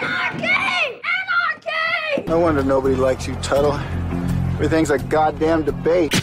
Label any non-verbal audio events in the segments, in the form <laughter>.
Anarchy! Anarchy! Anarchy! No wonder nobody likes you, Tuddle. Everything's a goddamn debate.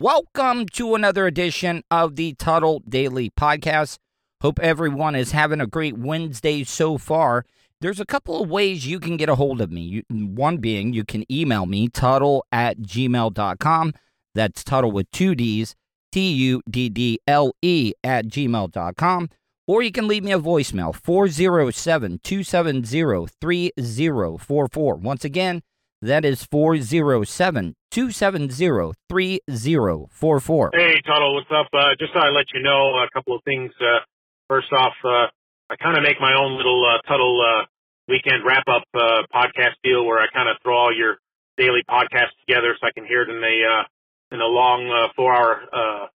Welcome to another edition of the Tuddle Daily Podcast. Hope everyone is having a great Wednesday so far. There's a couple of ways you can get a hold of me. You, one being you can email me, Tuddle at gmail.com. That's Tuddle with two D's, T U D D L E at gmail.com. Or you can leave me a voicemail, 407 270 3044. Once again, that is 407 270 3044. Hey, Tuddle, what's up? Uh, just thought I'd let you know a couple of things. Uh, first off, uh, I kind of make my own little uh, Tuddle uh, weekend wrap up uh, podcast deal where I kind of throw all your daily podcasts together so I can hear it in uh, in a long uh, four hour uh,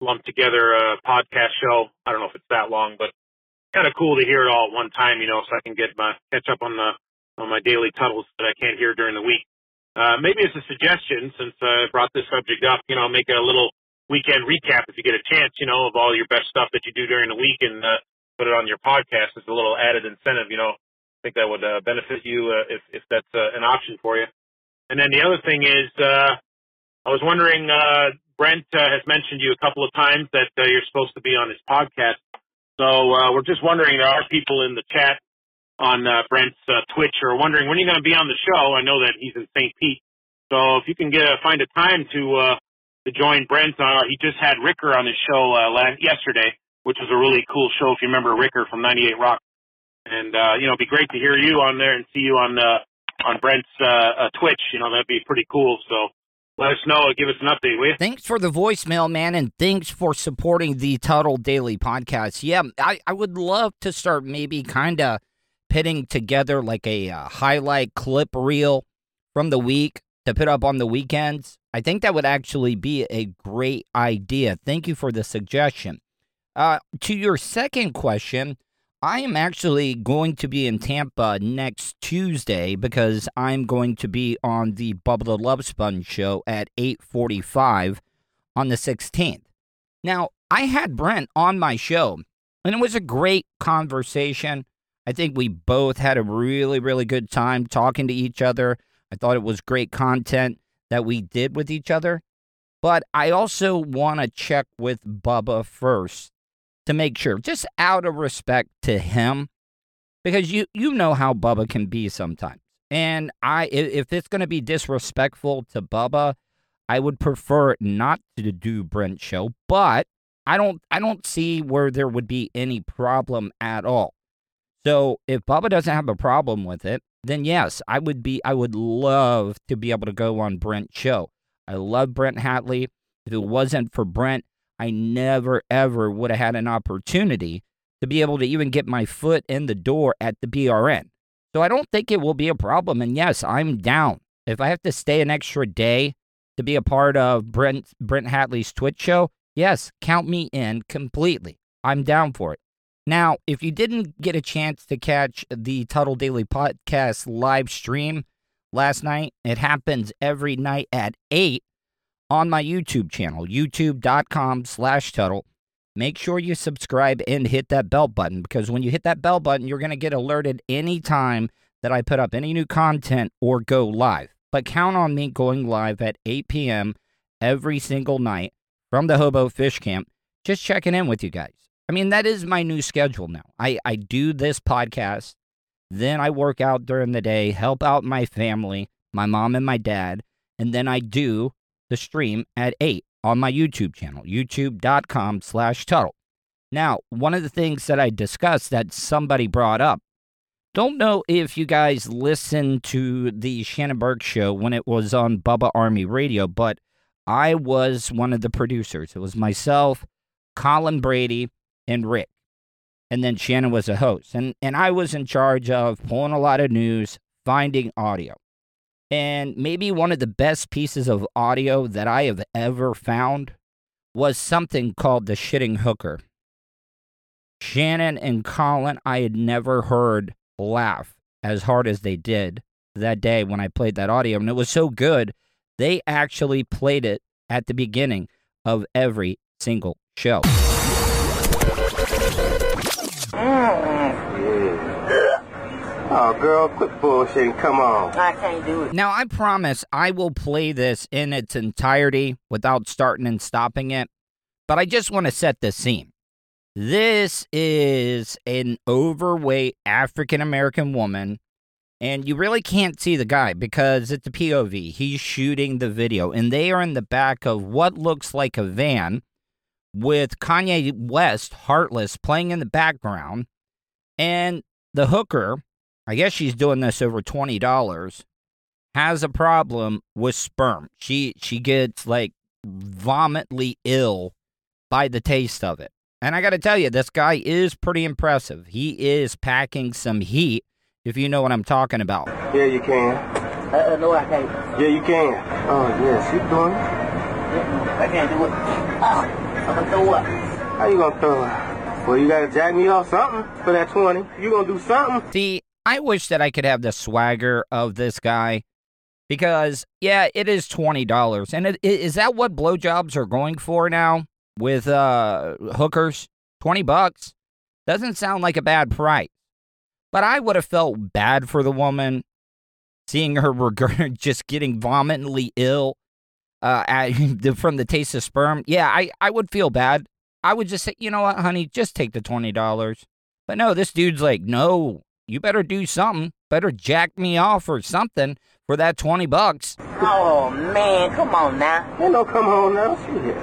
lumped together uh, podcast show. I don't know if it's that long, but kind of cool to hear it all at one time, you know, so I can get my catch up on the on my daily tuddles that I can't hear during the week. Uh, maybe as a suggestion, since I brought this subject up, you know, make a little weekend recap if you get a chance, you know, of all your best stuff that you do during the week and uh, put it on your podcast as a little added incentive. You know, I think that would uh, benefit you uh, if if that's uh, an option for you. And then the other thing is, uh, I was wondering, uh, Brent uh, has mentioned you a couple of times that uh, you're supposed to be on his podcast. So uh, we're just wondering, there are people in the chat on uh, Brent's uh, Twitch are wondering when you're you going to be on the show. I know that he's in St. Pete, so if you can get a, find a time to uh, to join Brent, uh, he just had Ricker on his show uh, last, yesterday, which was a really cool show. If you remember Ricker from 98 Rock, and uh, you know, it'd be great to hear you on there and see you on uh, on Brent's uh, uh, Twitch. You know, that'd be pretty cool. So let us know. Give us an update, will you? Thanks for the voicemail, man, and thanks for supporting the Tuddle Daily Podcast. Yeah, I, I would love to start maybe kind of pitting together like a uh, highlight clip reel from the week to put up on the weekends. I think that would actually be a great idea. Thank you for the suggestion. Uh, to your second question, I am actually going to be in Tampa next Tuesday because I'm going to be on the Bubba the Love Sponge show at 8:45 on the 16th. Now, I had Brent on my show, and it was a great conversation. I think we both had a really, really good time talking to each other. I thought it was great content that we did with each other. But I also want to check with Bubba first to make sure, just out of respect to him, because you you know how Bubba can be sometimes. And I, if it's going to be disrespectful to Bubba, I would prefer not to do Brent show. But I don't, I don't see where there would be any problem at all. So if Bubba doesn't have a problem with it, then yes, I would be, I would love to be able to go on Brent show. I love Brent Hatley. If it wasn't for Brent, I never ever would have had an opportunity to be able to even get my foot in the door at the BRN. So I don't think it will be a problem. And yes, I'm down. If I have to stay an extra day to be a part of Brent Brent Hatley's Twitch show, yes, count me in completely. I'm down for it. Now, if you didn't get a chance to catch the Tuddle Daily Podcast live stream last night, it happens every night at 8 on my YouTube channel, youtube.com slash Tuddle. Make sure you subscribe and hit that bell button because when you hit that bell button, you're going to get alerted anytime that I put up any new content or go live. But count on me going live at 8 p.m. every single night from the Hobo Fish Camp, just checking in with you guys. I mean, that is my new schedule now. I, I do this podcast Then I work out during the day, help out my family, my mom and my dad, and then I do the stream at 8 on my YouTube channel, youtube.com slash Tuddle. Now, one of the things that I discussed that somebody brought up, don't know if you guys listened to the Shannon Burke show when it was on Bubba Army Radio, but I was one of the producers. It was myself, Colin Brady, and Rick. And then Shannon was a host. And and I was in charge of pulling a lot of news, finding audio. And maybe one of the best pieces of audio that I have ever found was something called the shitting hooker. Shannon and Colin, I had never heard laugh as hard as they did that day when I played that audio. And it was so good, they actually played it at the beginning of every single show. Mm. Oh, girl, quit bullshitting. Come on. I can't do it. Now, I promise I will play this in its entirety without starting and stopping it, but I just want to set the scene. This is an overweight African American woman, and you really can't see the guy because it's a POV. He's shooting the video, and they are in the back of what looks like a van with Kanye West, Heartless, playing in the background. And the hooker, I guess she's doing this over $20, has a problem with sperm. She she gets like vomitly ill by the taste of it. And I got to tell you, this guy is pretty impressive. He is packing some heat, if you know what I'm talking about. Yeah, you can. Uh, uh, no, I can't. Yeah, you can. Oh, yes, you doing it. I can't do it. Oh, I'm gonna throw up. How you gonna throw it? Well, you gotta jack me off something for that 20. You gonna do something? See, I wish that I could have the swagger of this guy because, yeah, it is $20. And it, is that what blowjobs are going for now with uh, hookers? 20 bucks? Doesn't sound like a bad price. But I would have felt bad for the woman seeing her <laughs> just getting vomitly ill uh, at, <laughs> from the taste of sperm. Yeah, I, I would feel bad. I would just say, you know what, honey, just take the $20. But no, this dude's like, no, you better do something. Better jack me off or something for that 20 bucks. Oh man, come on now. Ain't no come on now. Shit.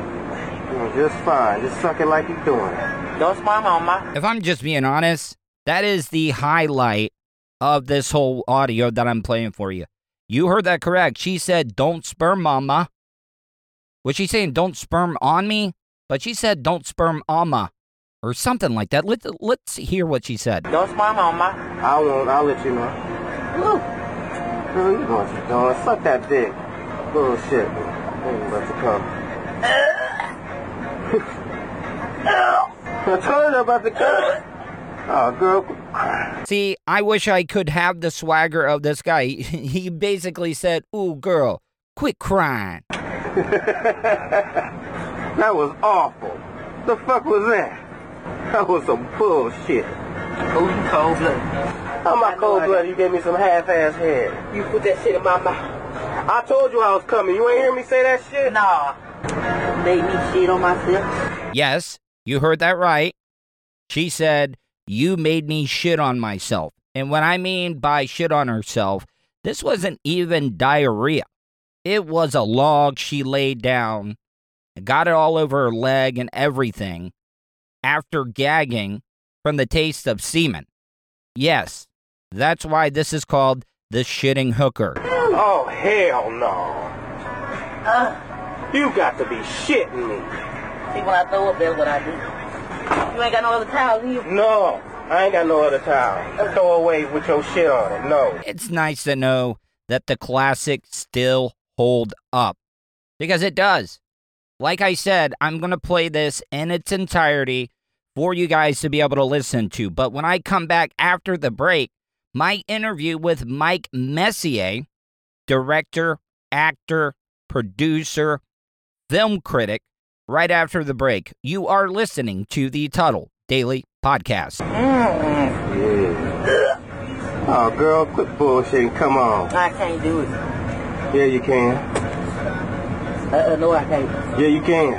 Doing just fine. Just suck it like you're doing it. Don't smile on my. If I'm just being honest, that is the highlight of this whole audio that I'm playing for you. You heard that correct. She said, don't sperm mama. Was she saying, don't sperm on me? But she said, don't sperm mama. Or something like that. Let's, let's hear what she said. Don't smile mama. I won't. I'll let you know. Woo. Girl, you know what you're doing. Suck that dick. Bullshit. Ain't about to come. <laughs> I told you about to come. Oh, girl, quit crying. See, I wish I could have the swagger of this guy. <laughs> He basically said, ooh, girl, quit crying. <laughs> That was awful. The fuck was that? That was some bullshit. Oh, you cold blooded. How am I cold blooded? You gave me some half-ass head. You put that shit in my mouth. I told you I was coming. You ain't hear me say that shit? Nah. Made me shit on myself. Yes, you heard that right. She said, You made me shit on myself. And what I mean by shit on herself, this wasn't even diarrhea. It was a log she laid down, got it all over her leg and everything after gagging from the taste of semen. Yes, that's why this is called the shitting hooker. Oh, hell no. Uh, You got to be shitting me. see, when I throw up, that's what I do. You ain't got no other towel, do you? No, I ain't got no other towel. Throw away with your shit on it. No. it's nice to know that the classics still hold up because it does. Like I said, I'm going to play this in its entirety for you guys to be able to listen to. But when I come back after the break, my interview with Mike Messier, director, actor, producer, film critic, right after the break, you are listening to the Tuddle Daily Podcast. Yeah. Oh, girl, quit bullshitting. Come on. I can't do it. Yeah, you can. Uh, uh, no, I can't. Yeah, you can.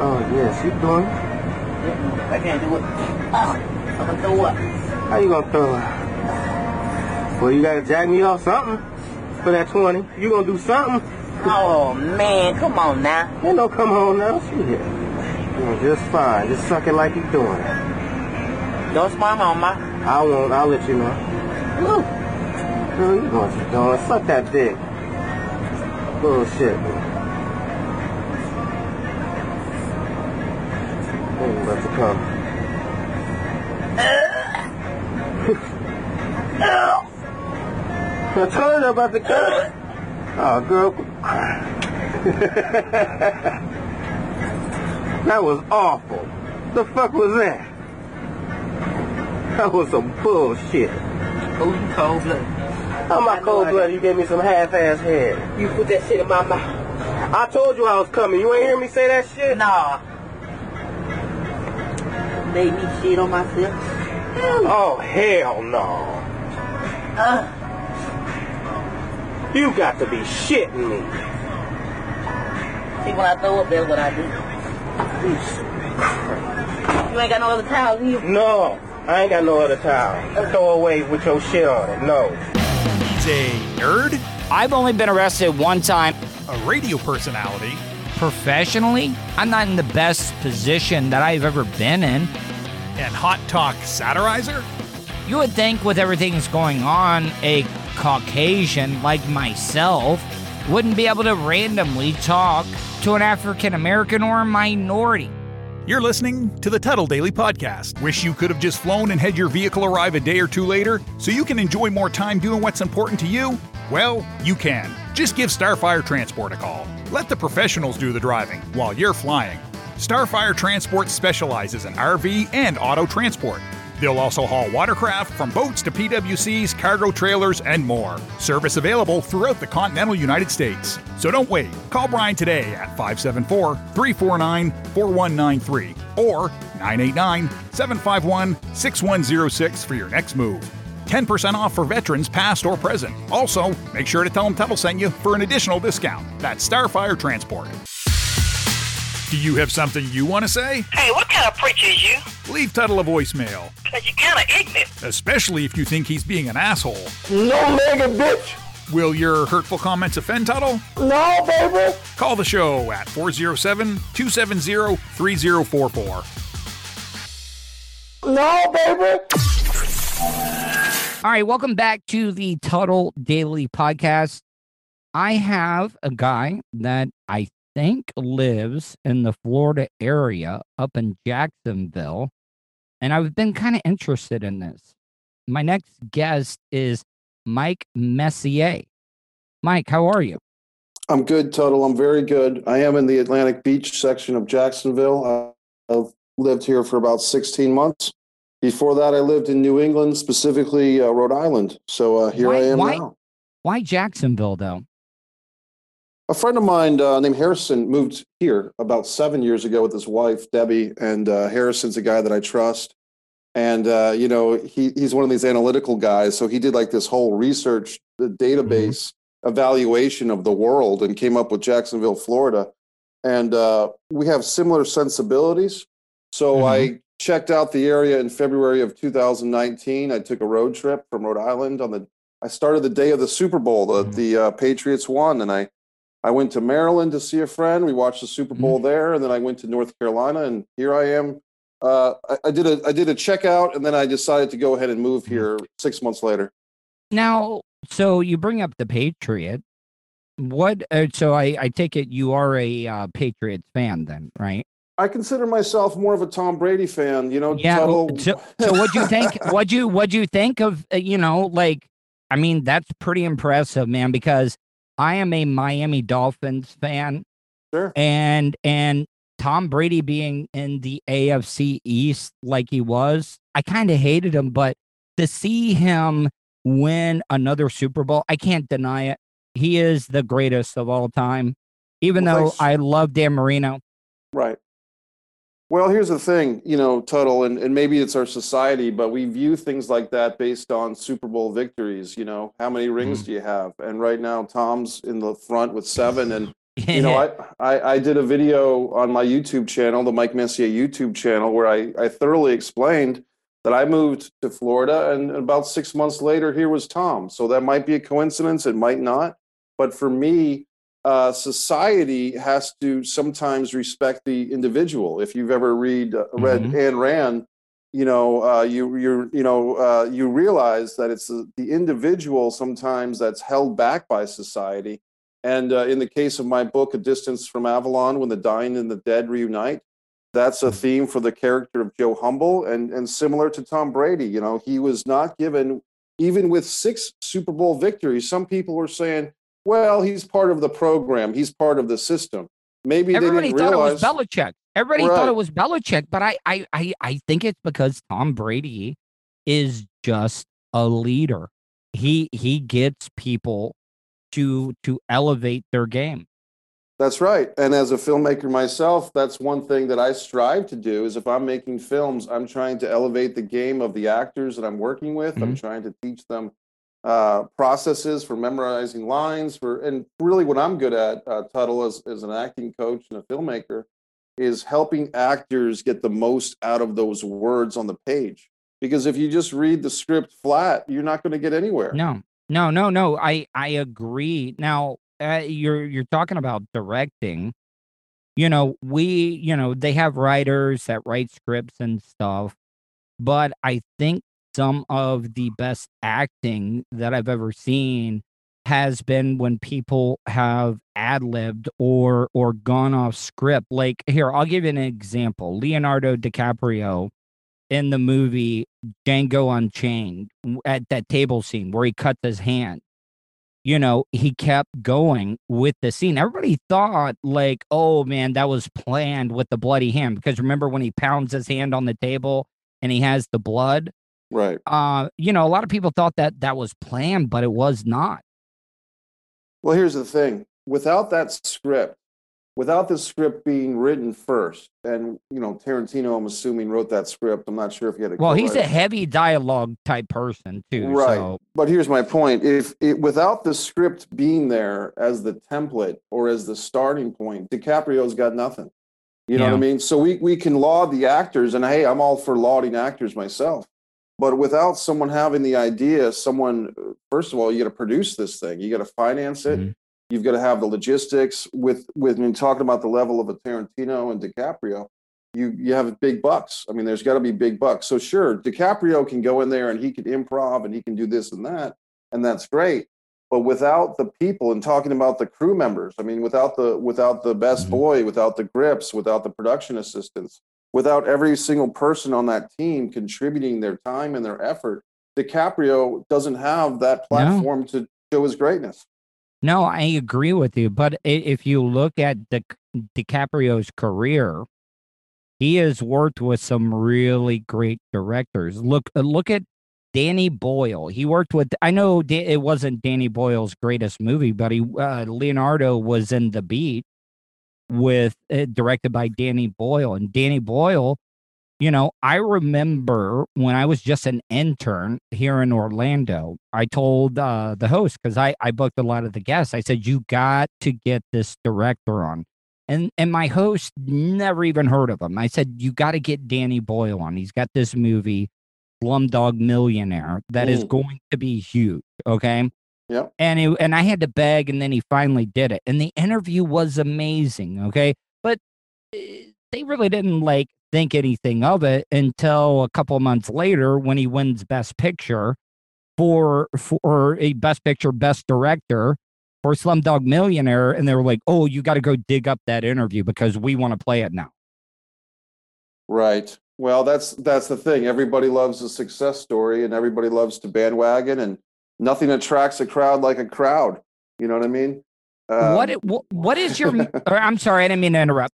Oh, yes, you doing it. I can't do it. Oh, I'm gonna throw up. How you gonna throw it? Well, you gotta jack me off something for that 20. You gonna do something? Oh, man, come on now. Ain't no come home now. Shit. Doing just fine. Just suck it like you doing it. Don't smile on my. I won't. I'll let you know. Look. Girl, you what you're doing. Suck that dick. Bullshit. Ain't about to come. I told you about the gun. Oh, girl. <laughs> that was awful. The fuck was that? That was some bullshit. Oh, you cold blooded. How am I cold blooded? You gave me some half ass head. You put that shit in my mouth. I told you I was coming. You ain't hear me say that shit? Nah. Made me shit on myself. Oh, hell no. Uh, You got to be shitting me. see, when I throw up, that's what I do. You ain't got no other towels in you? No, I ain't got no other towel. Throw away with your shit on it. No. He's a nerd, I've only been arrested one time a radio personality, professionally. I'm not in the best position that I've ever been in. and hot talk satirizer. You would think, with everything that's going on, a Caucasian like myself wouldn't be able to randomly talk to an African American or a minority. You're listening to the Tuddle Daily Podcast. Wish you could have just flown and had your vehicle arrive a day or two later so you can enjoy more time doing what's important to you? Well, you can. Just give Starfire Transport a call. Let the professionals do the driving while you're flying. Starfire Transport specializes in RV and auto transport. They'll also haul watercraft from boats to PWCs, cargo trailers, and more. Service available throughout the continental United States. So don't wait. Call Brian today at 574 349 4193 or 989 751 6106 for your next move. 10% off for veterans past or present. Also, make sure to tell them Tuddle sent you for an additional discount. That's Starfire Transport. Do you have something you want to say? Hey, what kind of preacher is you? Leave Tuddle a voicemail, Cause you're kinda ignorant. especially if you think he's being an asshole. No nigga, bitch. Will your hurtful comments offend Tuddle? No, baby. Call the show at 407 270 3044. No, baby. All right, welcome back to the Tuddle Daily Podcast. I have a guy that I think lives in the Florida area up in Jacksonville, and I've been kind of interested in this. My next guest is Mike Messier. Mike, how are you? I'm good, Tuddle. I'm very good. I am in the Atlantic Beach section of Jacksonville. I've lived here for about 16 months. Before that, I lived in New England, specifically uh, Rhode Island. So uh, here Why- I am why- now. Why Jacksonville, though? A friend of mine uh, named Harrison moved here about seven years ago with his wife, Debbie. And uh, Harrison's a guy that I trust. And, uh, you know, he, he's one of these analytical guys. So he did like this whole research uh, database evaluation of the world and came up with Jacksonville, Florida. And uh, we have similar sensibilities. So I checked out the area in February of 2019. I took a road trip from Rhode Island on the. I started the day of the Super Bowl. The the uh, Patriots won, and I I went to Maryland to see a friend. We watched the Super Bowl there, and then I went to North Carolina, and here I am. Uh, I, I did a I did a checkout, and then I decided to go ahead and move here six months later. Now, so you bring up the Patriot. What? Uh, so I, I take it you are a uh, Patriots fan, then, right? I consider myself more of a Tom Brady fan. You know, Yeah. Tuddle- So, so what do you think? <laughs> What you what do you think of? Uh, you know, like, I mean, that's pretty impressive, man. Because I am a Miami Dolphins fan, Sure. and and Tom Brady being in the AFC East like he was, I kind of hated him, but to see him win another Super Bowl, I can't deny it. He is the greatest of all time. Even Well, though thanks. I love Dan Marino. Right. Well, here's the thing, you know, Tuddle, and, and maybe it's our society, but we view things like that based on Super Bowl victories. You know, how many rings mm-hmm. do you have? And right now, Tom's in the front with seven. And, <laughs> you know, I, I, I did a video on my YouTube channel, the Mike Messier YouTube channel, where I, I thoroughly explained that I moved to Florida, and about six months later, here was Tom. So that might be a coincidence, it might not. But for me, uh, society has to sometimes respect the individual. If you've ever read uh, read Mhm. Ayn Rand, you know uh, you you you know uh, you realize that it's the, the individual sometimes that's held back by society. And uh, in the case of my book, A Distance from Avalon, when the dying and the dead reunite, that's a theme for the character of Joe Humble, and and similar to Tom Brady. You know, he was not given even with six Super Bowl victories. Some people were saying, "Well, he's part of the program. He's part of the system." Maybe Everybody they didn't thought realize. it was Belichick. Everybody thought it was Belichick, but I, I, I, I think it's because Tom Brady is just a leader. He he gets people to to elevate their game. That's right. And as a filmmaker myself, that's one thing that I strive to do is if I'm making films, I'm trying to elevate the game of the actors that I'm working with. I'm mm-hmm. trying to teach them uh, processes for memorizing lines for, and really what I'm good at, uh, Tuddle, as, as an acting coach and a filmmaker, is helping actors get the most out of those words on the page. Because if you just read the script flat, you're not going to get anywhere. No, no, no, no. I I agree. Now uh, you're you're talking about directing. You know, we you know they have writers that write scripts and stuff, but I think some of the best acting that I've ever seen has been when people have ad libbed or or gone off script. Like here, I'll give you an example. Leonardo DiCaprio in the movie Django Unchained at that table scene where he cut his hand. You know, he kept going with the scene. Everybody thought, like, oh man, that was planned with the bloody hand. Because remember when he pounds his hand on the table and he has the blood? Right. Uh, you know, a lot of people thought that that was planned, but it was not. Well, here's the thing without that script, without the script being written first, and, you know, Tarantino, I'm assuming, wrote that script. I'm not sure if he had a Well, he's a heavy dialogue type person too. Right. So But here's my point. If it, without the script being there as the template or as the starting point, DiCaprio's got nothing. You know what I mean? So we, we can laud the actors, and hey, I'm all for lauding actors myself. But without someone having the idea, someone, first of all, you got to produce this thing, you got to finance it, Mhm. you've got to have the logistics. With with when talking about the level of a Tarantino and DiCaprio, you you have big bucks. I mean, there's got to be big bucks. So sure, DiCaprio can go in there and he can improv and he can do this and that, and that's great. But without the people and talking about the crew members, I mean, without the without the best Mhm. boy, without the grips, without the production assistants, without every single person on that team contributing their time and their effort, DiCaprio doesn't have that platform to show his greatness. No, I agree with you. But if you look at Di- DiCaprio's career, he has worked with some really great directors. Look, uh, look at Danny Boyle. He worked with. I know it wasn't Danny Boyle's greatest movie, but he uh, Leonardo was in The Beach with uh, directed by Danny Boyle, and Danny Boyle. You know, I remember when I was just an intern here in Orlando, I told uh, the host because I, I booked a lot of the guests. I said, You got to get this director on. And and my host never even heard of him. I said, You got to get Danny Boyle on. He's got this movie, Slumdog Millionaire, that is going to be huge. Okay. Yep. And it, and I had to beg, and then he finally did it. And the interview was amazing. Okay. But uh, they really didn't like think anything of it until a couple of months later when he wins Best Picture for for a Best Picture, Best Director for Slumdog Millionaire, and they were like, "Oh, you got to go dig up that interview because we want to play it now." Right. Well, that's that's the thing. Everybody loves a success story, and everybody loves to bandwagon, and nothing attracts a crowd like a crowd. You know what I mean? what, Um, what what is your? <laughs> or, I'm sorry, I didn't mean to interrupt.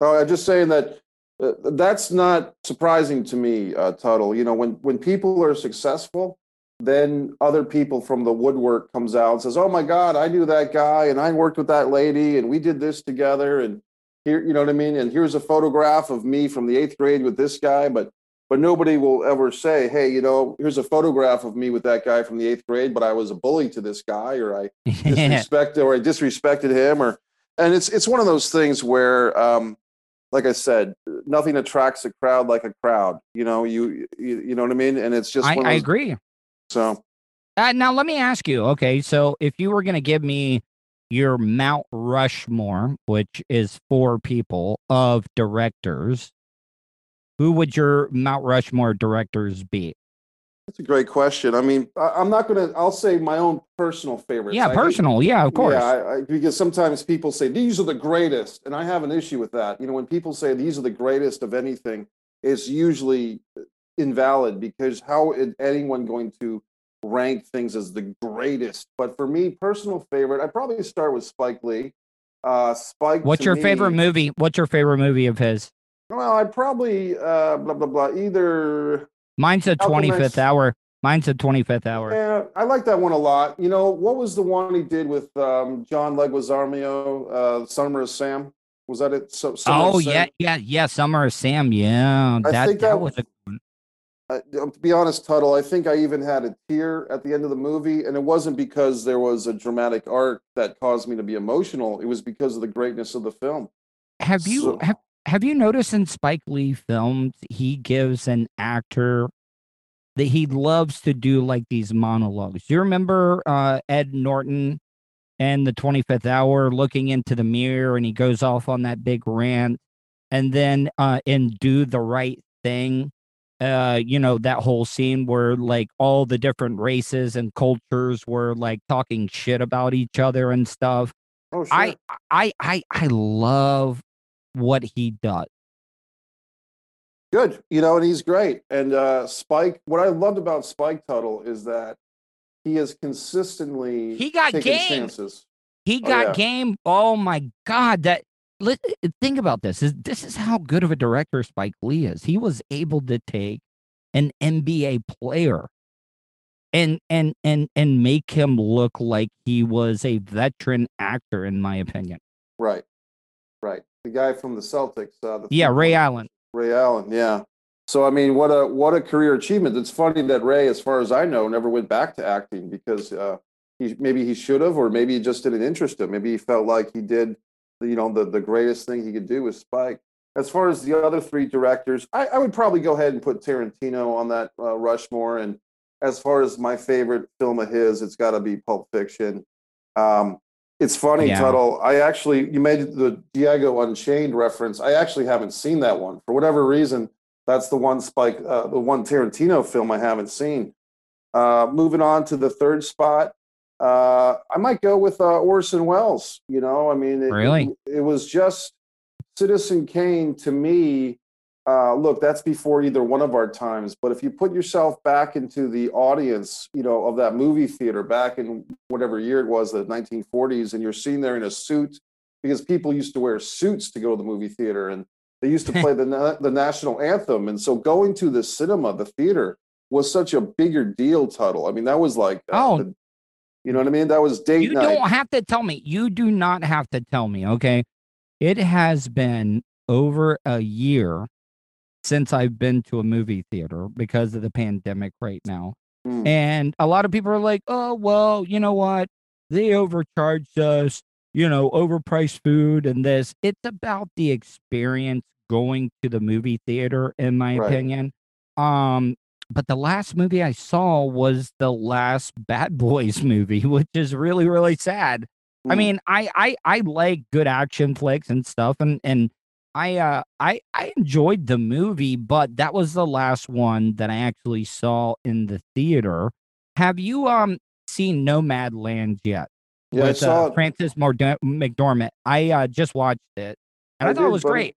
Oh, I'm just saying that uh, that's not surprising to me, uh, Tuddle. You know, when when people are successful, then other people from the woodwork comes out and says, "Oh my God, I knew that guy, and I worked with that lady, and we did this together." And here, you know what I mean? And here's a photograph of me from the eighth grade with this guy, but but nobody will ever say, "Hey, you know, here's a photograph of me with that guy from the eighth grade, but I was a bully to this guy, or I <laughs> disrespected or I disrespected him or and it's it's one of those things where um like I said, nothing attracts a crowd like a crowd. You know, you you, you know what I mean? And it's just I, one of I agree. So Uh, now let me ask you. Okay, so if you were going to give me your Mount Rushmore, which is four people of directors, who would your Mount Rushmore directors be? that's a great question. I mean, I, I'm not gonna. I'll say my own personal favorites. yeah, I think- personal. yeah, of course. Yeah, I, I, because sometimes people say these are the greatest, and I have an issue with that. You know, when people say these are the greatest of anything, it's usually invalid because how is anyone going to rank things as the greatest? But for me, personal favorite, I'd probably start with Spike Lee. Uh, Spike. What's your me- favorite movie? What's your favorite movie of his? Well, I'd probably uh, blah blah blah. Either Mine's a twenty fifth hour. Mine's a twenty fifth hour. Yeah, I like that one a lot. You know, what was the one he did with um, John Leguizamo, uh, Summer of Sam? Was that it? So, Summer Oh yeah, yeah, yeah. Summer of Sam. Yeah, I that think that that was a Uh, to be honest, Tuddle, I think I even had a tear at the end of the movie, and it wasn't because there was a dramatic arc that caused me to be emotional. It was because of the greatness of the film. Have you So- have have you noticed in Spike Lee films he gives an actor that he loves to do like these monologues. Do you remember uh, Ed Norton and the 25th hour looking into the mirror and he goes off on that big rant and then uh in do the right thing uh you know that whole scene where like all the different races and cultures were like talking shit about each other and stuff Oh, sure. I I I I love what he does. Good, you know, and he's great. And uh, Spike, what I loved about Spike Tuddle is that he has consistently He got game. chances. He Oh, got yeah. game. Oh my god, that let think about this. Is this is how good of a director Spike Lee is. He was able to take an NBA player and and and and make him look like he was a veteran actor in my opinion. Right, right. The guy from the Celtics. Uh, the Yeah, Ray Allen. Ray Allen, yeah. So I mean, what a what a career achievement. It's funny that Ray, as far as I know, never went back to acting because uh, he maybe he should have, or maybe it just didn't interest him. Maybe he felt like he did, you know, the the greatest thing he could do was Spike. As far as the other three directors, I, I would probably go ahead and put Tarantino on that uh, Rushmore. And as far as my favorite film of his, it's got to be Pulp Fiction. Um, it's funny, Yeah. Tuddle. I actually, you made the Django Unchained reference. I actually haven't seen that one for whatever reason. That's the one Spike, uh, the one Tarantino film I haven't seen. Uh, moving on to the third spot, uh, I might go with uh, Orson Welles. You know, I mean, it, Really? it, it was just Citizen Kane to me. Uh, look, that's before either one of our times. But if you put yourself back into the audience, you know, of that movie theater back in whatever year it was, the 1940s, and you're sitting there in a suit because people used to wear suits to go to the movie theater, and they used to <laughs> play the na- the national anthem, and so going to the cinema, the theater, was such a bigger deal. Tuddle. I mean, that was like, uh, Oh. the- you know what I mean? That was date You night. don't have to tell me. You do not have to tell me, okay? It has been over a year since I've been to a movie theater because of the pandemic right now. Mm. And a lot of people are like, oh, well, you know what? They overcharged us, you know, overpriced food and this. It's about the experience going to the movie theater, in my Right. opinion. Um, but the last movie I saw was the last Bad <laughs> Boys movie, which is really, really sad. I Mm. mean, I, I I like good action flicks and stuff, and and I uh I I enjoyed the movie, but that was the last one that I actually saw in the theater. Have you um seen Nomadland yet? Yeah, I with saw uh. Frances Mord- McDormand. I uh, just watched it, and I, thought did, it was buddy. great.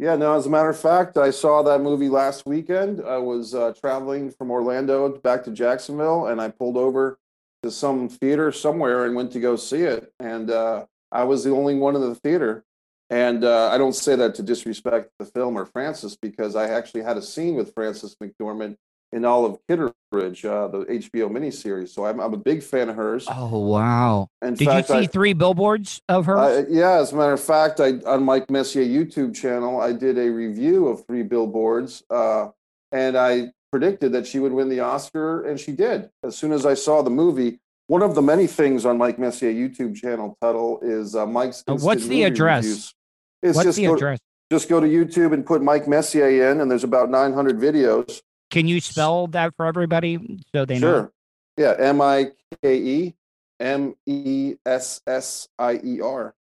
Yeah, no, as a matter of fact, I saw that movie last weekend. I was uh, traveling from Orlando back to Jacksonville, and I pulled over to some theater somewhere and went to go see it. And uh, I was the only one in the theater. And uh, I don't say that to disrespect the film or Frances, because I actually had a scene with Frances McDormand in Olive Kitteridge, uh, the HBO miniseries. So I'm, I'm a big fan of hers. Oh wow! In Did fact, you see I- three billboards of hers? uh, yeah, as a matter of fact, I on Mike Messier YouTube channel, I did a review of Three Billboards, uh, and I predicted that she would win the Oscar, and she did. As soon as I saw the movie, one of the many things on Mike Messier YouTube channel, Tuddle, is uh, Mike's. Uh, what's the address? reviews. It's What's just the go, address? Just go to YouTube and put Mike Messier in, and there's about 900 videos. Can you spell that for everybody so they know? Sure. Yeah, M I K E M E S S I E R.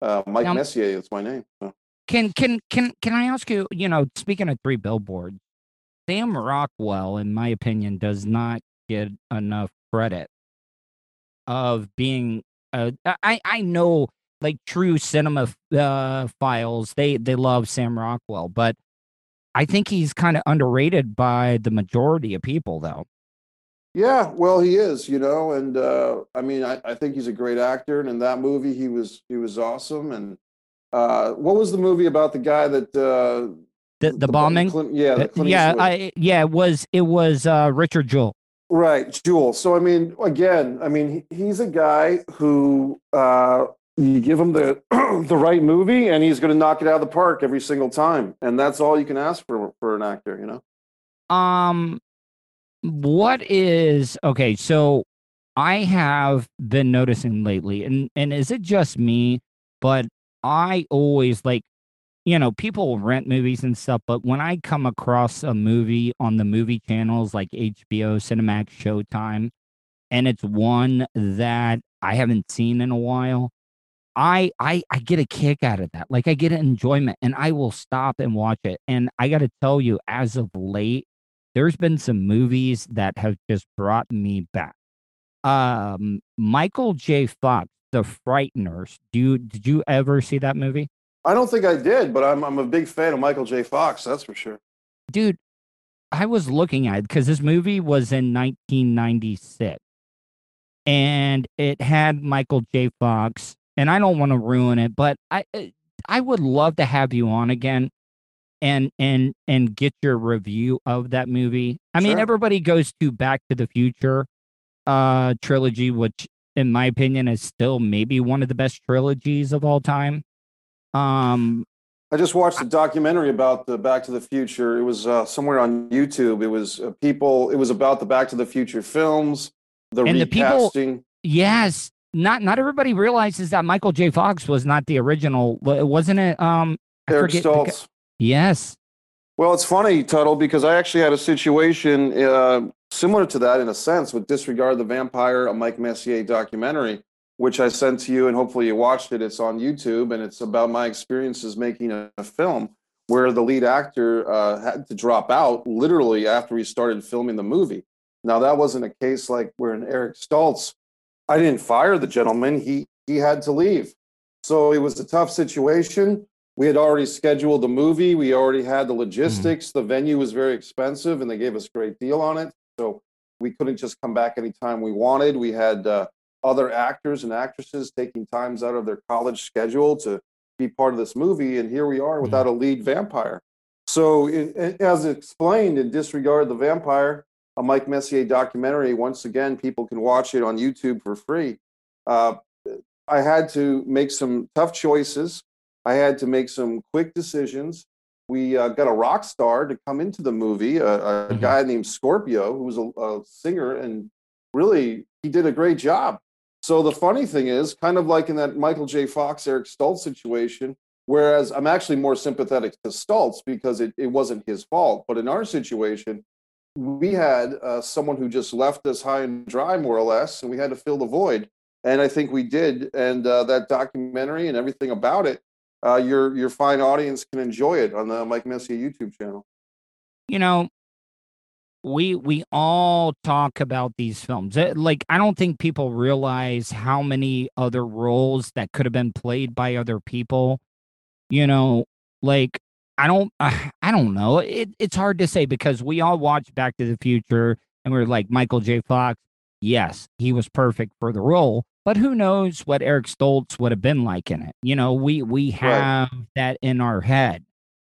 Uh, Mike Now- Messier is my name. so. Can can can can I ask you? You know, speaking of three billboards, Sam Rockwell, in my opinion, does not get enough credit of being. Uh, I I know like true cinema uh, files. They they love Sam Rockwell, but I think he's kind of underrated by the majority of people, though. Yeah, well, he is, you know, and uh, I mean, I, I think he's a great actor, and in that movie, he was he was awesome. And uh, what was the movie about the guy that uh, The the, bombing. Clint, yeah, the Uh, Clint yeah, Eastwood. I yeah, it was it was uh, Richard Jewell. Right, Jewell. So I mean, again, I mean, he's a guy who uh, you give him the <clears throat> the right movie, and he's going to knock it out of the park every single time, and that's all you can ask for for an actor, you know. Um, what is okay? So I have been noticing lately, and and is it just me? But I always like, you know, people rent movies and stuff. But when I come across a movie on the movie channels like HBO, Cinemax, Showtime, and it's one that I haven't seen in a while, I I I get a kick out of that. Like I get an enjoyment, and I will stop and watch it. And I got to tell you, as of late, there's been some movies that have just brought me back. Um, Michael J. Fox, The Frighteners. Do you did you ever see that movie, I don't think I did, but I'm I'm a big fan of Michael J. Fox. That's for sure. dude? I was looking at it because this movie was in 1996, and it had Michael J. Fox. And I don't want to ruin it, but I uh, I would love to have you on again and and and get your review of that movie. I mean, Sure. everybody goes to Back to the Future uh trilogy, which in my opinion is still maybe one of the best trilogies of all time. Um I just watched a documentary about the Back to the Future. It was uh, somewhere on YouTube. It was uh, people. It was about the Back to the Future films, the And the people- recasting. yes, not not everybody realizes that Michael J. Fox was not the original, wasn't it? Um I Eric forget Stoltz. Yes. Well, it's funny, Tuddle, because I actually had a situation uh, similar to that in a sense with Disregard the Vampire, a Mike Messier documentary, which I sent to you, and hopefully you watched it. It's on YouTube, and it's about my experiences making a, a film where the lead actor uh, had to drop out literally after he started filming the movie. Now, that wasn't a case like where in Eric Stoltz, I didn't fire the gentleman, he, he had to leave. So it was a tough situation we had already scheduled the movie. We already had the logistics. The venue was very expensive, and they gave us a great deal on it. So we couldn't just come back anytime we wanted. We had uh, other actors and actresses taking times out of their college schedule to be part of this movie, and here we are without a lead vampire. So, it, it- as explained in Disregard the Vampire, a Mike Messier documentary, once again, people can watch it on YouTube for free. Uh, I had to make some tough choices. I had to make some quick decisions. We uh, got a rock star to come into the movie, a, a guy named Scorpio, who was a, a singer, and really he did a great job. So the funny thing is, kind of like in that Michael J. Fox, Eric Stoltz situation, whereas I'm actually more sympathetic to Stoltz because it, it wasn't his fault. But in our situation, we had uh, someone who just left us high and dry, more or less, and we had to fill the void. And I think we did. And uh, that documentary and everything about it, uh, your your fine audience can enjoy it on the Mike Messier YouTube channel. you know we we all talk about these films. Uh, like i don't think people realize how many other roles that could have been played by other people. You know like i don't <sighs> i don't know. It, it's hard to say because we all watch back to the future and we're like michael j. Fox yes he was perfect for the role but who knows what eric stoltz would have been like in it. You know we we have that in our head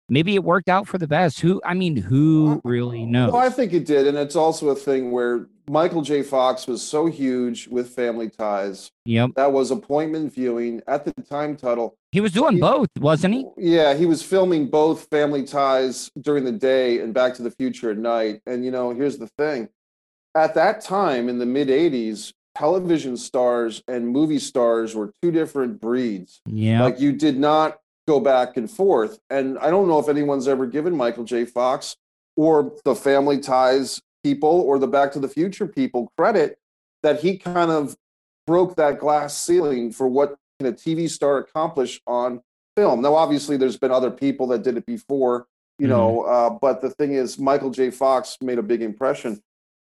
maybe it worked out for the best. Who I mean, who really knows? Well, I think it did, and it's also a thing where Michael J. Fox was so huge with Family Ties. Yep. That was appointment viewing at the time. Tuddle. He was doing both, wasn't he? Yeah, he was filming both Family Ties during the day and Back to the Future at night. And you know, here's the thing: at that time in the mid '80s, television stars and movie stars were two different breeds. Yeah. Like you did not go back and forth. And I don't know if anyone's ever given Michael J. Fox or the Family Ties people or the Back to the Future people credit that he kind of broke that glass ceiling for what can a TV star accomplish on film. Now, obviously, there's been other people that did it before, you know, uh, but the thing is, Michael J. Fox made a big impression.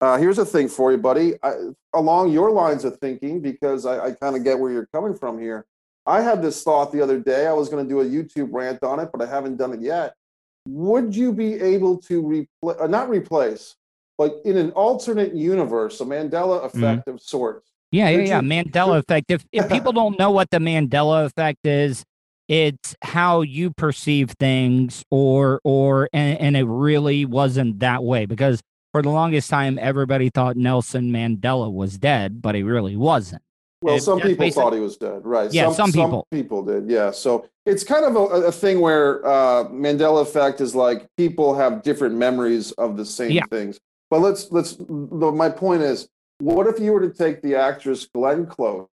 Uh, here's a thing for you, buddy. I, along your lines of thinking, because I, I kind of get where you're coming from here. I had this thought the other day. I was going to do a YouTube rant on it, but I haven't done it yet. Would you be able to replace, uh, not replace, but in an alternate universe, a Mandela effect of sorts? Yeah, yeah, yeah. you- Mandela effect. If if people don't know what the Mandela effect is, it's how you perceive things, or or and, and it really wasn't that way because for the longest time everybody thought Nelson Mandela was dead, but he really wasn't. Well, some people thought he was dead, right? Yeah, some people. Some people did, yeah. So it's kind of a, a thing where uh, Mandela effect is like people have different memories of the same Yeah. things. But let's let's. The, my point is, what if you were to take the actress Glenn Close,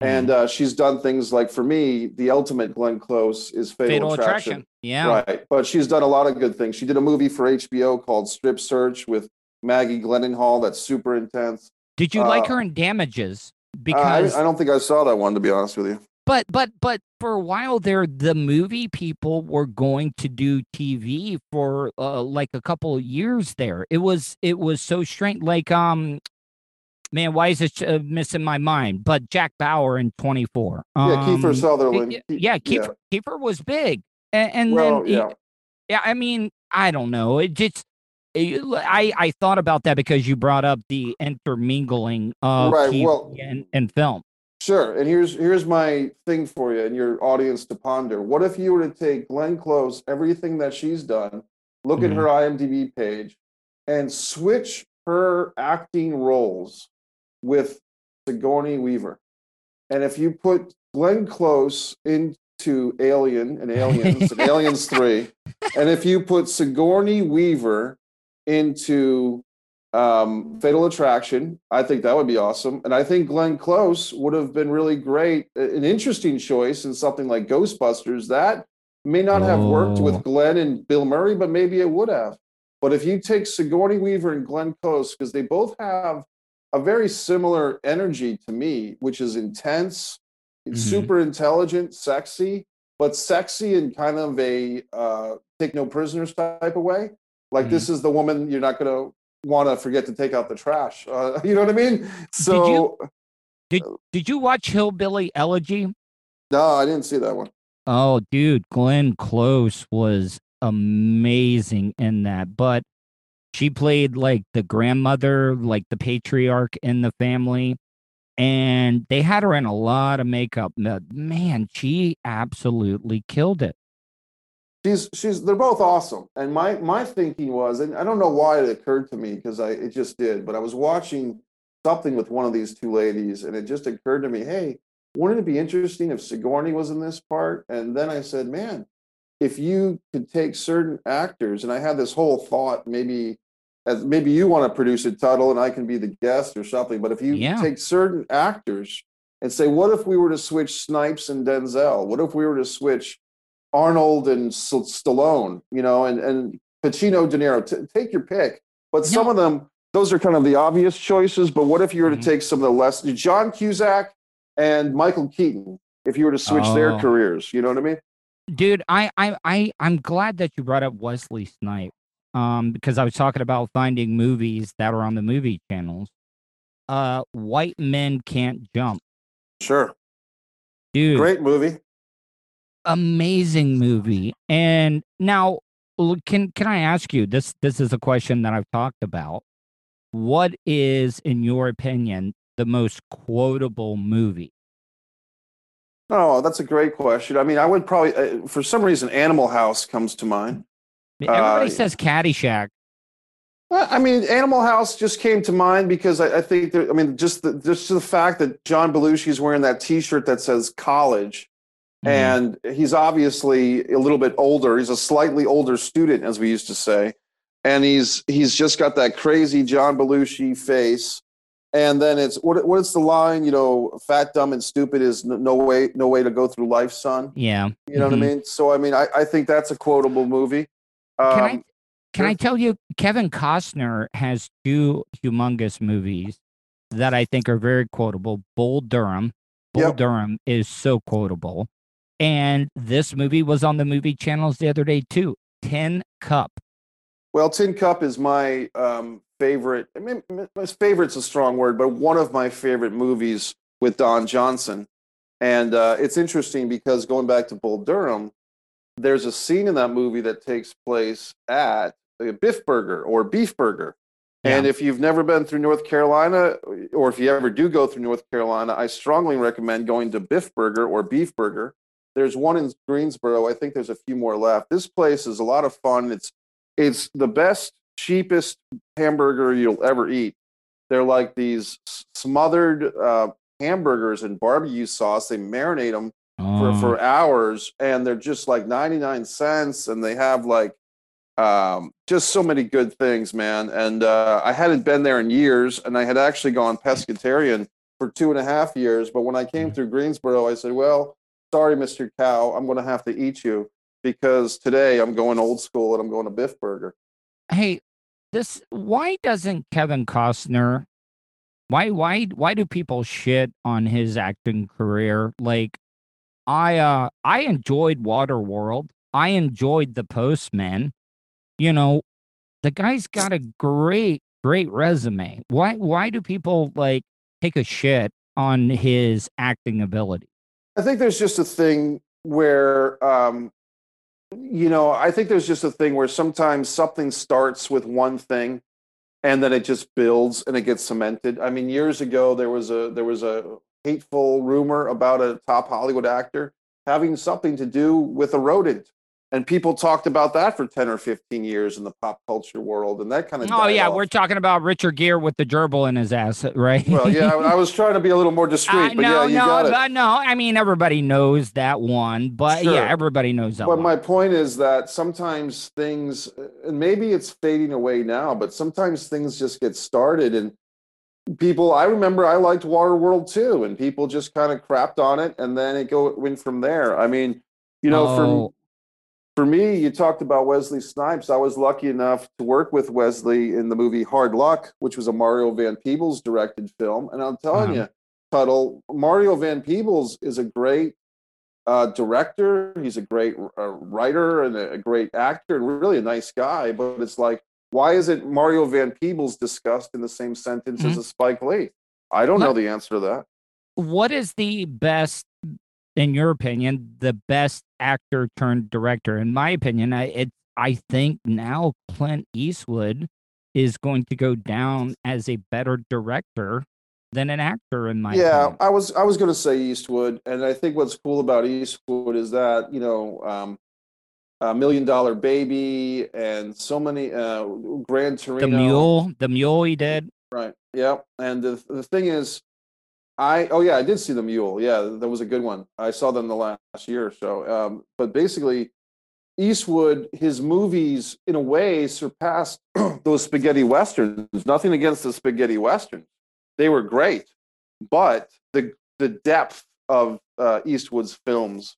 and Mm-hmm. uh, she's done things like for me, the ultimate Glenn Close is Fatal, Fatal Attraction. Attraction. Yeah. Right, but she's done a lot of good things. She did a movie for HBO called Strip Search with Maggie Gyllenhaal. That's super intense. Did you like Uh, her in Damages? Uh, Because I, I don't think I saw that one to be honest with you. But but but for a while there, the movie people were going to do TV for uh, like a couple of years. There, it was it was so strange. Like um, man, why is it uh, missing my mind? But Jack Bauer in Twenty Four. Yeah, Kiefer Um, Sutherland. Yeah, Kiefer, Kiefer was big, and, and Well, then he- yeah. yeah. I mean, I don't know. It just. I, I thought about that because you brought up the intermingling of Right, TV well- and, and film. Sure. And here's here's my thing for you and your audience to ponder. What if you were to take Glenn Close, everything that she's done, look at Mhm. her IMDb page, and switch her acting roles with Sigourney Weaver? And if you put Glenn Close into Alien and <laughs> Aliens and Aliens 3, and if you put Sigourney Weaver into um, Fatal Attraction. I think that would be awesome. And I think Glenn Close would have been really great, an interesting choice in something like Ghostbusters. That may not have worked Oh. with Glenn and Bill Murray, but maybe it would have. But if you take Sigourney Weaver and Glenn Close, because they both have a very similar energy to me, which is intense, Mhm. super intelligent, sexy, but sexy in kind of a uh, take no prisoners type of way. Like this is the woman you're not going to want to forget to take out the trash. Uh, <laughs> you know what I mean? So Did Did you watch Hillbilly Elegy? no, I didn't see that one. Oh, dude, Glenn Close was amazing in that. But she played like the grandmother, like the patriarch in the family. And they had her in a lot of makeup. Man, she absolutely killed it. She's she's they're both awesome. And my my thinking was, and I don't know why it occurred to me because I it just did, but I was watching something with one of these two ladies, and it just occurred to me, hey, wouldn't it be interesting if Sigourney was in this part? And then I said, man, if you could take certain actors, and I had this whole thought, maybe as maybe you want to produce a title and I can be the guest or something, but if you Yeah. take certain actors and say, what if we were to switch Snipes and Denzel? What if we were to switch Arnold and S- Stallone, you know, and, and Pacino, De Niro, T- take your pick. But some of them, those are kind of the obvious choices. But what if you were Mm-hmm. to take some of the less, John Cusack and Michael Keaton, if you were to switch their Oh. careers, you know what I mean? dude i i i i'm glad that you brought up wesley snipe um because i was talking about finding movies that are on the movie channels uh white men can't jump Sure. dude Great movie. Amazing movie and now can can i ask you this this is a question that i've talked about what is in your opinion the most quotable movie Oh, that's a great question. I mean, I would probably, uh, for some reason, Animal House comes to mind. everybody Uh, says caddyshack Well, I mean, Animal House just came to mind because I, I think that, I mean, just the, just the fact that John Belushi is wearing that T-shirt that says college, and he's obviously a little bit older. He's a slightly older student, as we used to say, and he's he's just got that crazy John Belushi face, and then it's what what's the line? You know, fat, dumb, and stupid is no way no way to go through life, son. Yeah. You know Mhm. what I mean? So I mean, I, I think that's a quotable movie. Can I Um, can I tell you, Kevin Costner has two humongous movies that I think are very quotable. Bull Durham. Bull Yep. Durham is so quotable. And this movie was on the movie channels the other day too. Tin Cup. Well, Tin Cup is my um, favorite. I mean, my favorite's a strong word, but one of my favorite movies with Don Johnson. And uh, it's interesting because going back to Bull Durham, there's a scene in that movie that takes place at a Biff Burger or Beef Burger. And if you've never been through North Carolina, or if you ever do go through North Carolina, I strongly recommend going to Biff Burger or Beef Burger. There's one in Greensboro. I think there's a few more left. This place is a lot of fun. It's it's the best, cheapest hamburger you'll ever eat. They're like these smothered uh, hamburgers in barbecue sauce. They marinate them for, Oh. for hours, and they're just like 99 cents. And they have like um, just so many good things, man. And uh, I hadn't been there in years, and I had actually gone pescatarian for two and a half years. But when I came through Greensboro, I said, "Well, sorry, Mister Cow, I'm going to have to eat you because today I'm going old school and I'm going to Biff Burger." Hey, this why doesn't Kevin Costner why why why do people shit on his acting career? Like I uh I enjoyed Waterworld. I enjoyed The Postman. You know, the guy's got a great great resume. Why why do people like take a shit on his acting ability? I think there's just a thing where, um, you know, I think there's just a thing where sometimes something starts with one thing, and then it just builds and it gets cemented. I mean, years ago there was a there was a hateful rumor about a top Hollywood actor having something to do with a rodent, and people talked about that for ten or fifteen years in the pop culture world, and that kind of Oh yeah, we're talking about Richard Gere with the gerbil in his ass, <laughs> right? well, yeah. I, I was trying to be a little more discreet, Uh, but no, yeah, you no, got it. no. I mean, everybody knows that one, but Sure. yeah, everybody knows that But one. my point is that sometimes things, and maybe it's fading away now, but sometimes things just get started and people. I remember I liked Waterworld too, and people just kind of crapped on it, and then it go went from there. I mean, you know, Oh. for for me, you talked about Wesley Snipes. I was lucky enough to work with Wesley in the movie Hard Luck, which was a Mario Van Peebles directed film, and I'm telling Uh-huh. you, Tuddle, Mario Van Peebles is a great uh, director. He's a great uh, writer and a, great actor and really a nice guy. But it's like, why isn't Mario Van Peebles discussed in the same sentence as a Spike Lee? I don't know the answer to that. what is the best, in your opinion, the best actor turned director? In my opinion, I it I think now Clint Eastwood is going to go down as a better director than an actor. In my yeah, opinion. I was I was going to say Eastwood, and I think what's cool about Eastwood is that you know, um, a Million Dollar Baby and so many uh, Gran Torino. the mule, the mule he did. Right. Yeah. And the the thing is, I oh yeah, I did see the mule. Yeah, that was a good one. I saw them the last year or so. Um, but basically, Eastwood, his movies in a way surpassed <clears throat> those spaghetti westerns. Nothing against the spaghetti westerns; they were great, but the the depth of uh, Eastwood's films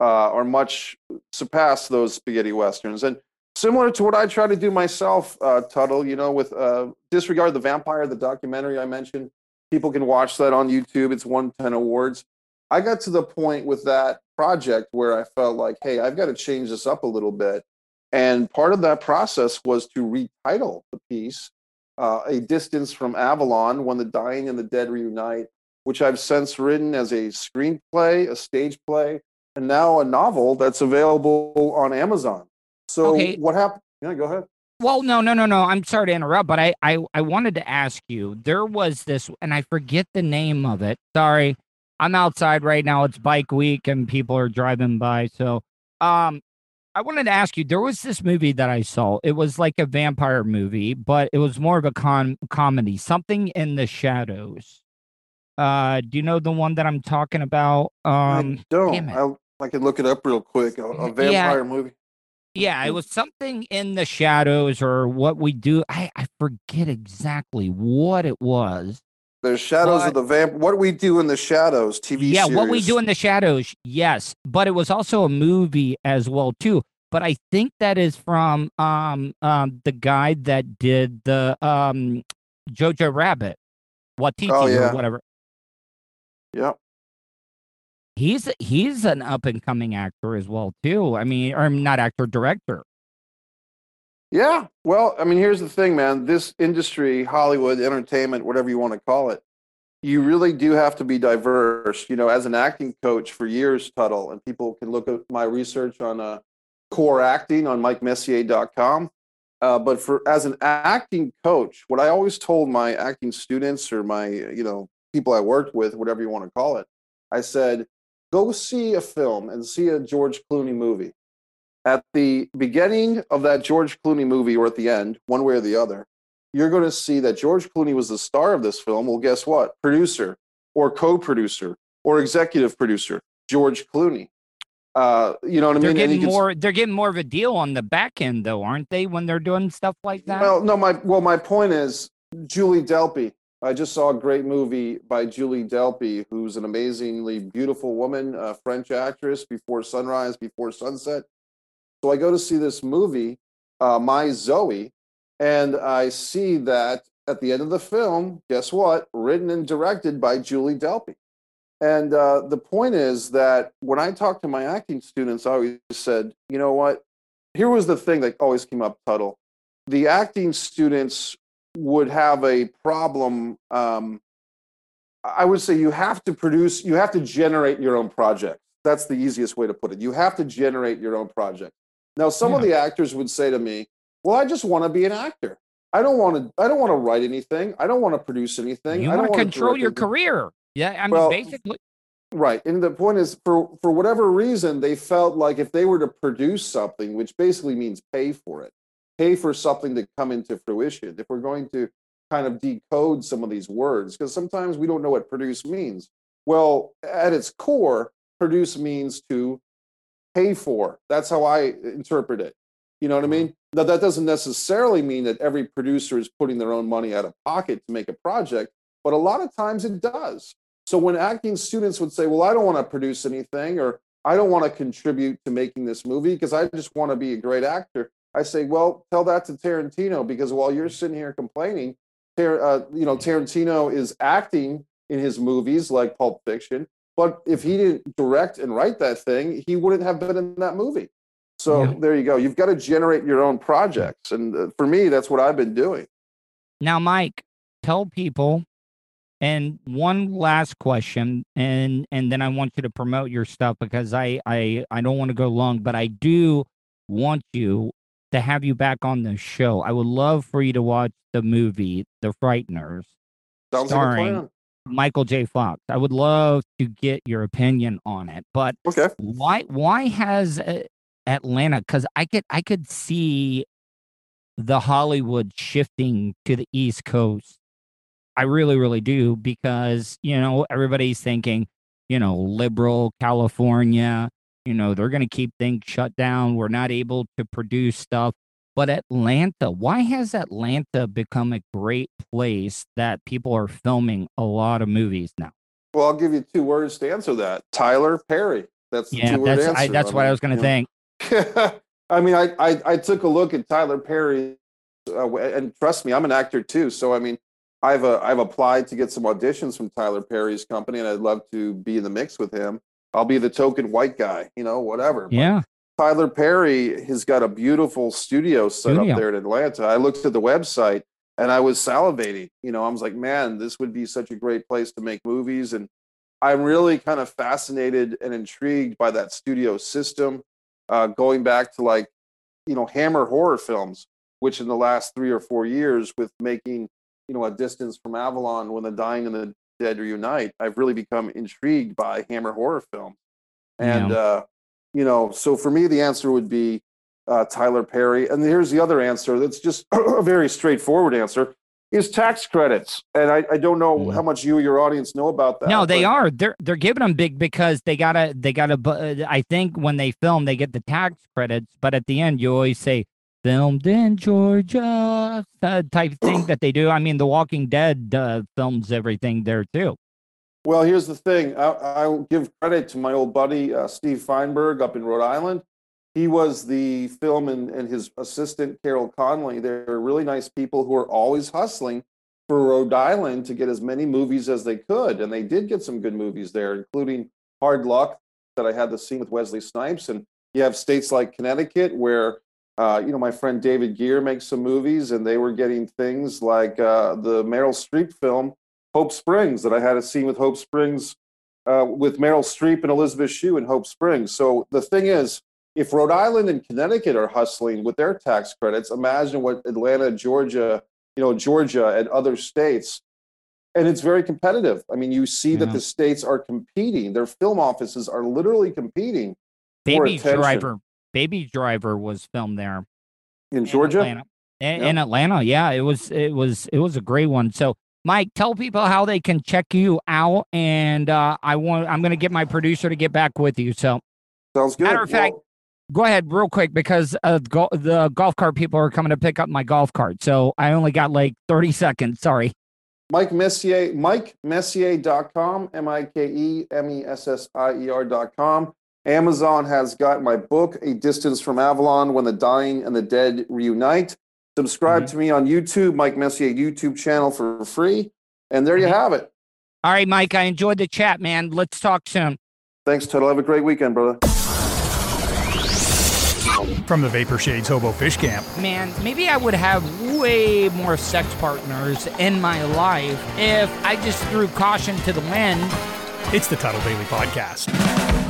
uh, are much surpass those spaghetti westerns. And similar to what I try to do myself, uh, Tuddle, you know, with uh, Disregard the Vampire, the documentary I mentioned. People can watch that on YouTube. It's won 10 awards. I got to the point with that project where I felt like, hey, I've got to change this up a little bit. And part of that process was to retitle the piece uh, A Distance from Avalon When the Dying and the Dead Reunite, which I've since written as a screenplay, a stage play, and now a novel that's available on Amazon. So Okay. what happened? Yeah, go ahead. Well, no, no, no, no. I'm sorry to interrupt, but I, I, I wanted to ask you. There was this, and I forget the name of it. Sorry, I'm outside right now. It's bike week, and people are driving by. So, um, I wanted to ask you. There was this movie that I saw. It was like a vampire movie, but it was more of a con comedy. Something in the shadows. Uh, do you know the one that I'm talking about? Um, I don't. I'll, I can look it up real quick. A, a vampire movie. Yeah, it was something in the shadows or what we do. I, I forget exactly what it was, The Shadows But- of the Vamp. What we do in the shadows TV yeah, series. what we do in the shadows, yes, but it was also a movie as well too. But I think that is from um um the guy that did the um Jojo Rabbit, Waititi Oh, yeah. or whatever. Yep. He's he's an up and coming actor as well too. I mean, or not actor, director. Yeah. Well, I mean, here's the thing, man. This industry, Hollywood, entertainment, whatever you want to call it, you really do have to be diverse. You know, as an acting coach for years, Tuddle, and people can look at my research on uh, core acting on mikemessier.com. Uh, but for as an acting coach, what I always told my acting students or my, you know, people I worked with, whatever you want to call it, I said, go see a film and see a George Clooney movie at the beginning of that George Clooney movie or at the end, one way or the other, you're going to see that George Clooney was the star of this film. Well, guess what? Producer or co producer or executive producer, George Clooney. Uh, you know what I They're mean? Getting more. They're getting more of a deal on the back end, though, aren't they? When they're doing stuff like that. Well, no, my well, my point is Julie Delpy. I just saw a great movie by Julie Delpy, who's an amazingly beautiful woman, a French actress. Before sunrise, before sunset. So I go to see this movie, uh, My Zoe, and I see that at the end of the film, guess what? Written and directed by Julie Delpy. And uh, the point is that when I talk to my acting students, I always said, you know what? Here was the thing that always came up, Tuddle. The acting students would have a problem. Um, I would say you have to produce, you have to generate your own project. That's the easiest way to put it. You have to generate your own project. Now, some of the actors would say to me, "Well, I just want to be an actor. I don't want to. I don't want to write anything. I don't want to produce anything. you I don't want to control your anything." career. Yeah, I mean, Well, basically. Right. And the point is for for whatever reason they felt like if they were to produce something, which basically means pay for it, pay for something to come into fruition. If we're going to kind of decode some of these words because sometimes we don't know what produce means. Well, at its core, produce means to pay for. That's how I interpret it. You know what I mm-hmm. mean? Now that doesn't necessarily mean that every producer is putting their own money out of pocket to make a project, but a lot of times it does. So when acting students would say, "Well, I don't want to produce anything," or "I don't want to contribute to making this movie because I just want to be a great actor," I say, "Well, tell that to Tarantino because while you're sitting here complaining, Tar- uh, you know Tarantino is acting in his movies like Pulp Fiction, but if he didn't direct and write that thing, he wouldn't have been in that movie." So Yeah. there you go. You've got to generate your own projects, and uh, for me, that's what I've been doing. Now, Mike, tell people. And one last question, and and then I want you to promote your stuff because I I I don't want to go long, but I do want you to have you back on the show. I would love for you to watch the movie The Frighteners, Sounds like starring plan. Michael J. Fox. I would love to get your opinion on it, but Okay. why why has uh, Atlanta? Because I could I could see the Hollywood shifting to the East Coast. I really really do because you know everybody's thinking you know liberal California. You know they're going to keep things shut down. We're not able to produce stuff. But Atlanta, why has Atlanta become a great place that people are filming a lot of movies now? Well, I'll give you two words to answer that. Tyler Perry. That's the Yeah, two word that's answer. I, that's what I was going to think. <laughs> I mean, I, I I took a look at Tyler Perry, uh, and trust me, I'm an actor too. So I mean, I've uh, I've applied to get some auditions from Tyler Perry's company, and I'd love to be in the mix with him. I'll be the token white guy, you know, whatever. But Yeah. Tyler Perry has got a beautiful studio set Studio. up there in Atlanta. I looked at the website and I was salivating. You know, I was like, man, this would be such a great place to make movies. And I'm really kind of fascinated and intrigued by that studio system, uh, going back to like, you know, Hammer horror films, which in the last three or four years, with making, you know, a distance from Avalon when the dying and the dead reunite, I've really become intrigued by Hammer horror films. And, Yeah. uh, you know, so for me, the answer would be uh, Tyler Perry. And here's the other answer that's just <clears throat> a very straightforward answer is tax credits. And I, I don't know how much you or your audience know about that. No, they are. They're they're giving them big because they gotta they gotta. uh, I think when they film, they get the tax credits, but at the end, you always say filmed in Georgia uh, type <clears throat> thing that they do. I mean, The Walking Dead uh, films everything there too. Well, here's the thing. I, I'll give credit to my old buddy uh, Steve Feinberg up in Rhode Island. He was the film and, and his assistant Carol Conley. They're really nice people who are always hustling for Rhode Island to get as many movies as they could, and they did get some good movies there, including Hard Luck that I had the scene with Wesley Snipes, and you have states like Connecticut where uh, you know my friend David Gear makes some movies, and they were getting things like uh, the Meryl Streep film Hope Springs that I had a scene with Hope Springs uh, with Meryl Streep and Elizabeth Shue in Hope Springs. So the thing is, if Rhode Island and Connecticut are hustling with their tax credits, imagine what Atlanta, Georgia, you know, Georgia and other states. And it's very competitive. I mean, you see that the states are competing. Their film offices are literally competing for Baby. Driver, Baby Driver was filmed there in Georgia. Atlanta. In, Yeah. in Atlanta, yeah, it was it was it was a great one. So, Mike, tell people how they can check you out, and uh, I want I'm going to get my producer to get back with you. So, Sounds good. matter of fact, Well, go ahead real quick because uh, go- the golf cart people are coming to pick up my golf cart. So I only got like 30 seconds. Sorry. Mike Messier, Mike MikeMessier.com, M I K E M E S S I E R.com. Amazon has got my book, A Distance from Avalon When the Dying and the Dead Reunite. Subscribe mm-hmm. to me on YouTube, Mike Messier YouTube channel for free. And there you mm-hmm. have it. All right, Mike, I enjoyed the chat, man. Let's talk soon. Thanks, Tuddle. Have a great weekend, brother. From the Vapor Shades Hobo Fish Camp. Man, maybe I would have way more sex partners in my life if I just threw caution to the wind. It's the Tuddle Daily Podcast.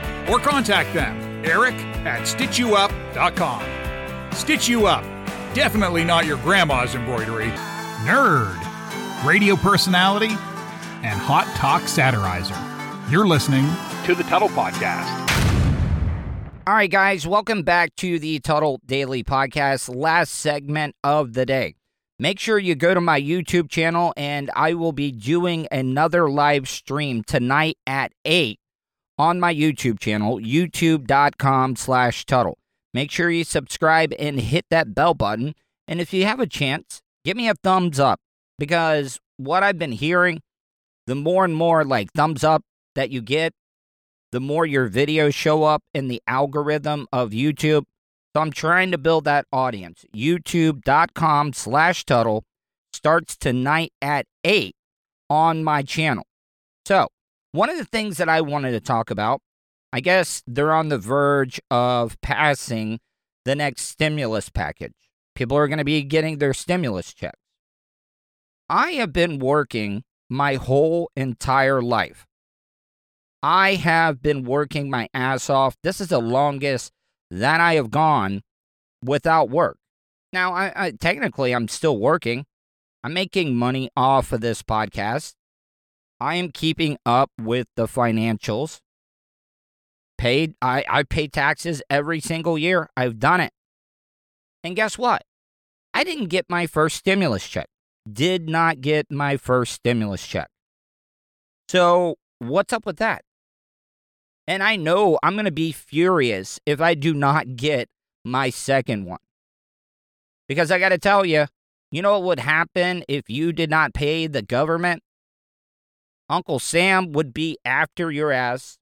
or contact them, Eric at StitchYouUp.com. Stitch You Up, definitely not your grandma's embroidery. Nerd, radio personality, and hot talk satirizer. You're listening to the Tuddle Podcast. All right, guys, welcome back to the Tuddle Daily Podcast, last segment of the day. Make sure you go to my YouTube channel, and I will be doing another live stream tonight at 8 on my YouTube channel, youtube.com slash Tuddle. Make sure you subscribe and hit that bell button. And if you have a chance, give me a thumbs up because what I've been hearing, the more and more like thumbs up that you get, the more your videos show up in the algorithm of YouTube. So I'm trying to build that audience. YouTube.com slash Tuddle starts tonight at 8 on my channel. So, one of the things that I wanted to talk about, I guess they're on the verge of passing the next stimulus package. People are going to be getting their stimulus checks. I have been working my whole entire life. I have been working my ass off. This is the longest that I have gone without work. Now, I, I technically I'm still working. I'm making money off of this podcast. I am keeping up with the financials. Paid I, I pay taxes every single year. I've done it. And guess what? I didn't get my first stimulus check. Did not get my first stimulus check. So, what's up with that? And I know I'm going to be furious if I do not get my second one. Because I got to tell you, you know what would happen if you did not pay the government? Uncle Sam would be after your ass.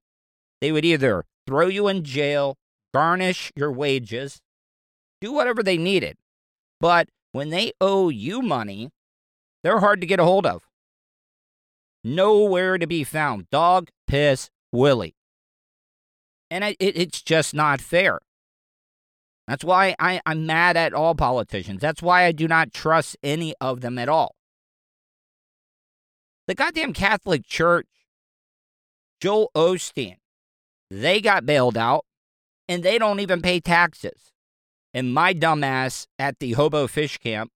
They would either throw you in jail, garnish your wages, do whatever they needed. But when they owe you money, they're hard to get a hold of. Nowhere to be found. Dog, piss, Willie. And I, it, it's just not fair. That's why I, I'm mad at all politicians. That's why I do not trust any of them at all. The goddamn Catholic Church, Joel Osteen, they got bailed out and they don't even pay taxes. and my dumbass at the hobo fish camp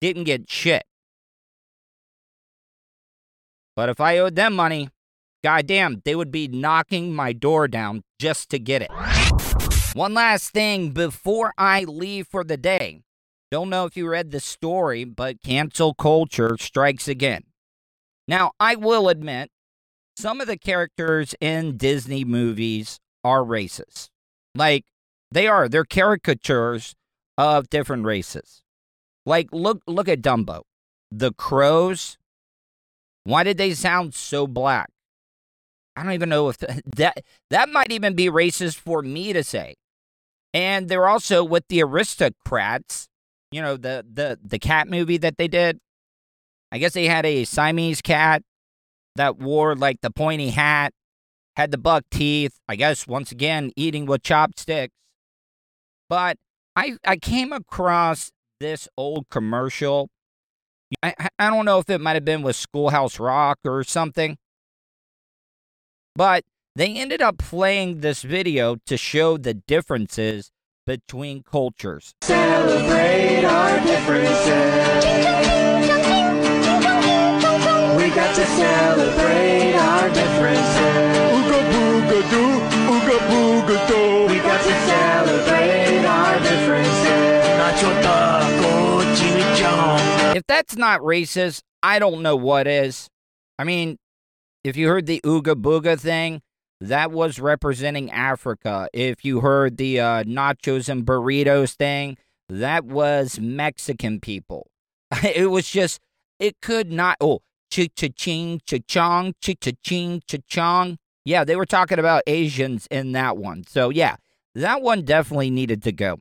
didn't get shit. But if I owed them money, goddamn, they would be knocking my door down just to get it. One last thing before I leave for the day. Don't know if you read the story, but cancel culture strikes again. Now, I will admit, some of the characters in Disney movies are racist. Like, they are. They're caricatures of different races. Like, look, look at Dumbo. The crows. Why did they sound so black? I don't even know if th- <laughs> that that might even be racist for me to say. And they're also with the aristocrats, you know, the the the cat movie that they did. I guess they had a Siamese cat that wore like the pointy hat, had the buck teeth, I guess once again eating with chopsticks. But I I came across this old commercial. I I don't know if it might have been with Schoolhouse Rock or something. But they ended up playing this video to show the differences between cultures. Celebrate our differences. We got to celebrate our differences. Ooga booga doo, ooga booga doo. We got to celebrate our differences. Nacho taco, chimichanga. If that's not racist, I don't know what is. I mean, if you heard the Ooga Booga thing, that was representing Africa. If you heard the uh, nachos and burritos thing, that was Mexican people. <laughs> it was just, it could not. Oh, chi cha ching cha chong, chi cha ching cha chong. Yeah, they were talking about Asians in that one. So, yeah, that one definitely needed to go.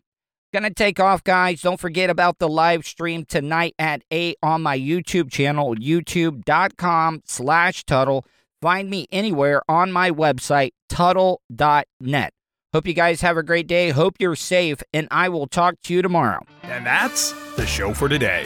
Gonna take off, guys. Don't forget about the live stream tonight at 8 on my YouTube channel, youtube.com slash Tuddle. Find me anywhere on my website, Tuddle.net. Hope you guys have a great day. Hope you're safe, and I will talk to you tomorrow. And that's the show for today.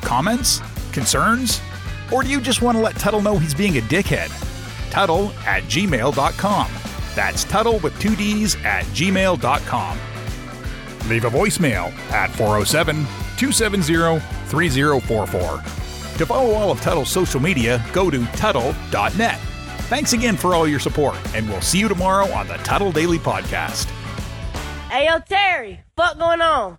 Comments? Concerns? Or do you just want to let Tuddle know he's being a dickhead? Tuddle at gmail.com. That's Tuddle with two D's at gmail.com. Leave a voicemail at 407 270 3044. To follow all of Tuddle's social media, go to Tuddle.net. Thanks again for all your support, and we'll see you tomorrow on the Tuddle Daily Podcast. Hey, yo, Terry, what going on?